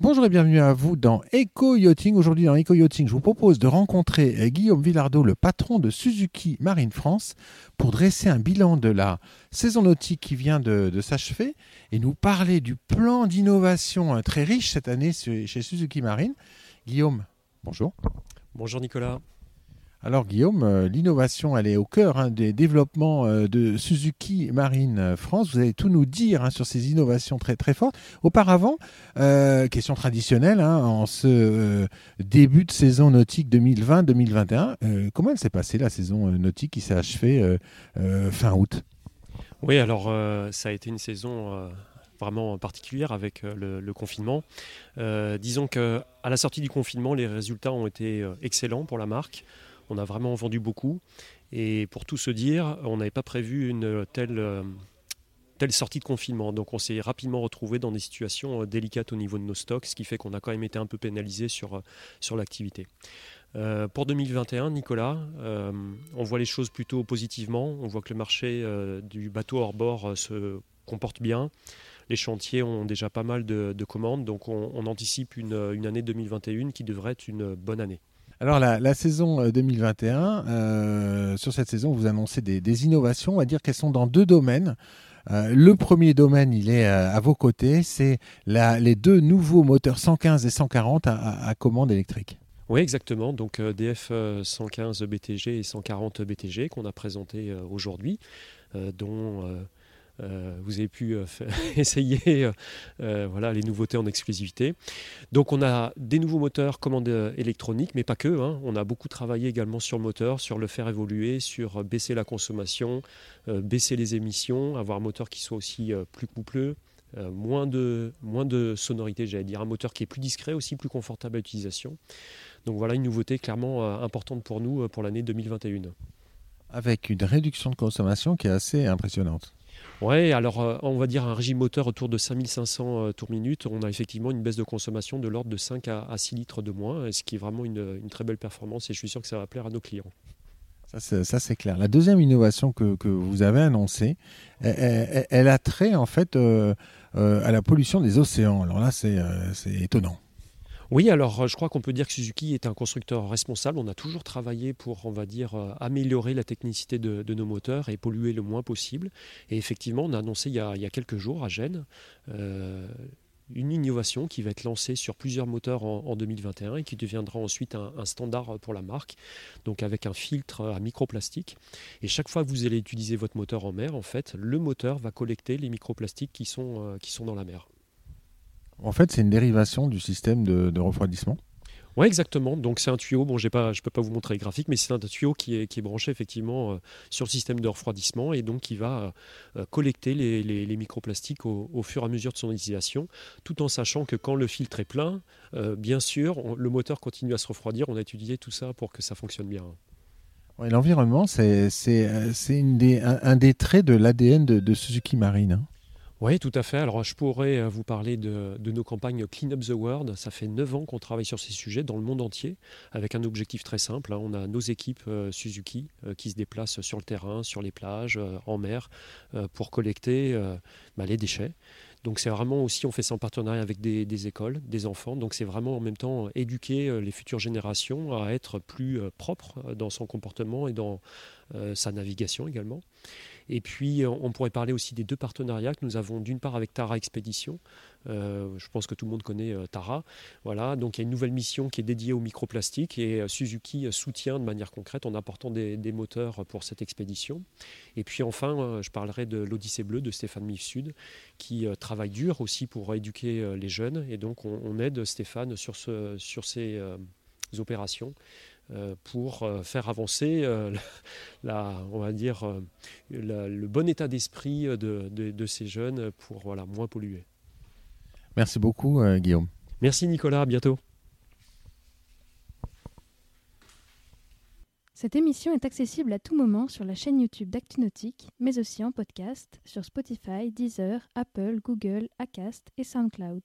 Bonjour et bienvenue à vous dans Eco Yachting. Aujourd'hui dans Eco Yachting, je vous propose de rencontrer euh, Guillaume Villardeau, le patron de Suzuki Marine France, pour dresser un bilan de la saison nautique qui vient de, s'achever et nous parler du plan d'innovation euh, très riche cette année chez Suzuki Marine. Guillaume, bonjour. Bonjour Nicolas. Alors Guillaume, euh, l'innovation, elle est au cœur hein, des développements euh, de Suzuki Marine euh, France. Vous allez tout nous dire hein, sur ces innovations très fortes. Auparavant, question traditionnelle, hein, en ce début de saison nautique 2020-2021, comment elle s'est passée la saison nautique qui s'est achevée fin août? Oui, alors ça a été une saison vraiment particulière avec le, confinement. disons que à la sortie du confinement, les résultats ont été excellents pour la marque. On a vraiment vendu beaucoup. Et pour tout se dire, on n'avait pas prévu une telle, euh, sortie de confinement. Donc on s'est rapidement retrouvé dans des situations euh, délicates au niveau de nos stocks, ce qui fait qu'on a quand même été un peu pénalisé sur, euh, l'activité. pour 2021, Nicolas, on voit les choses plutôt positivement. On voit que le marché du bateau hors bord se comporte bien. Les chantiers ont déjà pas mal de, commandes, donc on, anticipe une année 2021 qui devrait être une bonne année. Alors la, saison 2021, euh, euh, sur cette saison, vous annoncez des, innovations. On va dire qu'elles sont dans deux domaines. Euh, le premier domaine, il est à vos côtés, c'est les deux nouveaux moteurs 115 et 140 à, commande électrique. Oui, exactement. Donc DF 115 BTG et 140 BTG qu'on a présenté aujourd'hui, dont euh, vous avez pu euh, essayer euh, voilà, les nouveautés en exclusivité. Donc on a des nouveaux moteurs commande électronique, mais pas que. Hein. On a beaucoup travaillé également sur le moteur, sur le faire évoluer, sur baisser la consommation, baisser les émissions, avoir un moteur qui soit aussi plus coupleux, moins, de, moins de sonorité, j'allais dire, un moteur qui est plus discret, aussi plus confortable à l'utilisation. Donc voilà une nouveauté clairement importante pour nous pour l'année 2021. Avec une réduction de consommation qui est assez impressionnante. Oui, alors euh, on va dire un régime moteur autour de 5500 euh, tours minute. On a effectivement une baisse de consommation de l'ordre de 5 à, 6 litres de moins, ce qui est vraiment une, très belle performance et je suis sûr que ça va plaire à nos clients. Ça, c'est clair. La deuxième innovation que, vous avez annoncée, elle, a trait en fait euh, à la pollution des océans. Alors là, c'est étonnant. Oui, alors euh, je crois qu'on peut dire que Suzuki est un constructeur responsable. On a toujours travaillé pour, on va dire, euh, améliorer la technicité de, nos moteurs et polluer le moins possible. Et effectivement, on a annoncé il y a, quelques jours à Gênes euh, une innovation qui va être lancée sur plusieurs moteurs en, 2021 et qui deviendra ensuite un, standard pour la marque, donc avec un filtre à microplastique. Et chaque fois que vous allez utiliser votre moteur en mer, en fait, le moteur va collecter les microplastiques qui sont dans la mer. En fait, c'est une dérivation du système de, refroidissement oui, exactement. Donc c'est un tuyau, bon, pas, je ne peux pas vous montrer les graphiques, mais c'est un tuyau qui est, qui est branché effectivement euh, sur le système de refroidissement et donc qui va euh, collecter les, microplastiques au, fur et à mesure de son utilisation, tout en sachant que quand le filtre est plein, euh, bien sûr, le moteur continue à se refroidir. On a étudié tout ça pour que ça fonctionne bien. L'environnement, c'est un, un, des traits de l'ADN de, Suzuki Marine. Hein. Oui, tout à fait. Alors, je pourrais euh, vous parler de, nos campagnes Clean Up the World. Ça fait 9 ans qu'on travaille sur ces sujets dans le monde entier, avec un objectif très simple. Hein. On a nos équipes euh, Suzuki euh, qui se déplacent sur le terrain, sur les plages, en mer, pour collecter bah, les déchets. Donc c'est vraiment aussi, on fait ça en partenariat avec des, écoles, des enfants. Donc c'est vraiment en même temps éduquer les futures générations à être plus propres dans son comportement et dans sa navigation également. Et puis, euh, on pourrait parler aussi des deux partenariats que nous avons, d'une part avec Tara Expédition. Euh, je pense que tout le monde connaît euh, Tara. Voilà, donc il y a une nouvelle mission qui est dédiée au microplastique et Suzuki soutient de manière concrète en apportant des, moteurs pour cette expédition. Et puis enfin, je parlerai de l'Odyssée bleue de Stéphane Mif Sud qui travaille dur aussi pour éduquer les jeunes. Et donc, on, aide Stéphane sur, ce, ces opérations euh, pour euh, faire avancer euh, le bon état d'esprit de, ces jeunes pour moins polluer. Merci beaucoup Guillaume. Merci Nicolas, à bientôt. Cette émission est accessible à tout moment sur la chaîne YouTube d'ActuNautique, mais aussi en podcast sur Spotify, Deezer, Apple, Google, Acast et SoundCloud.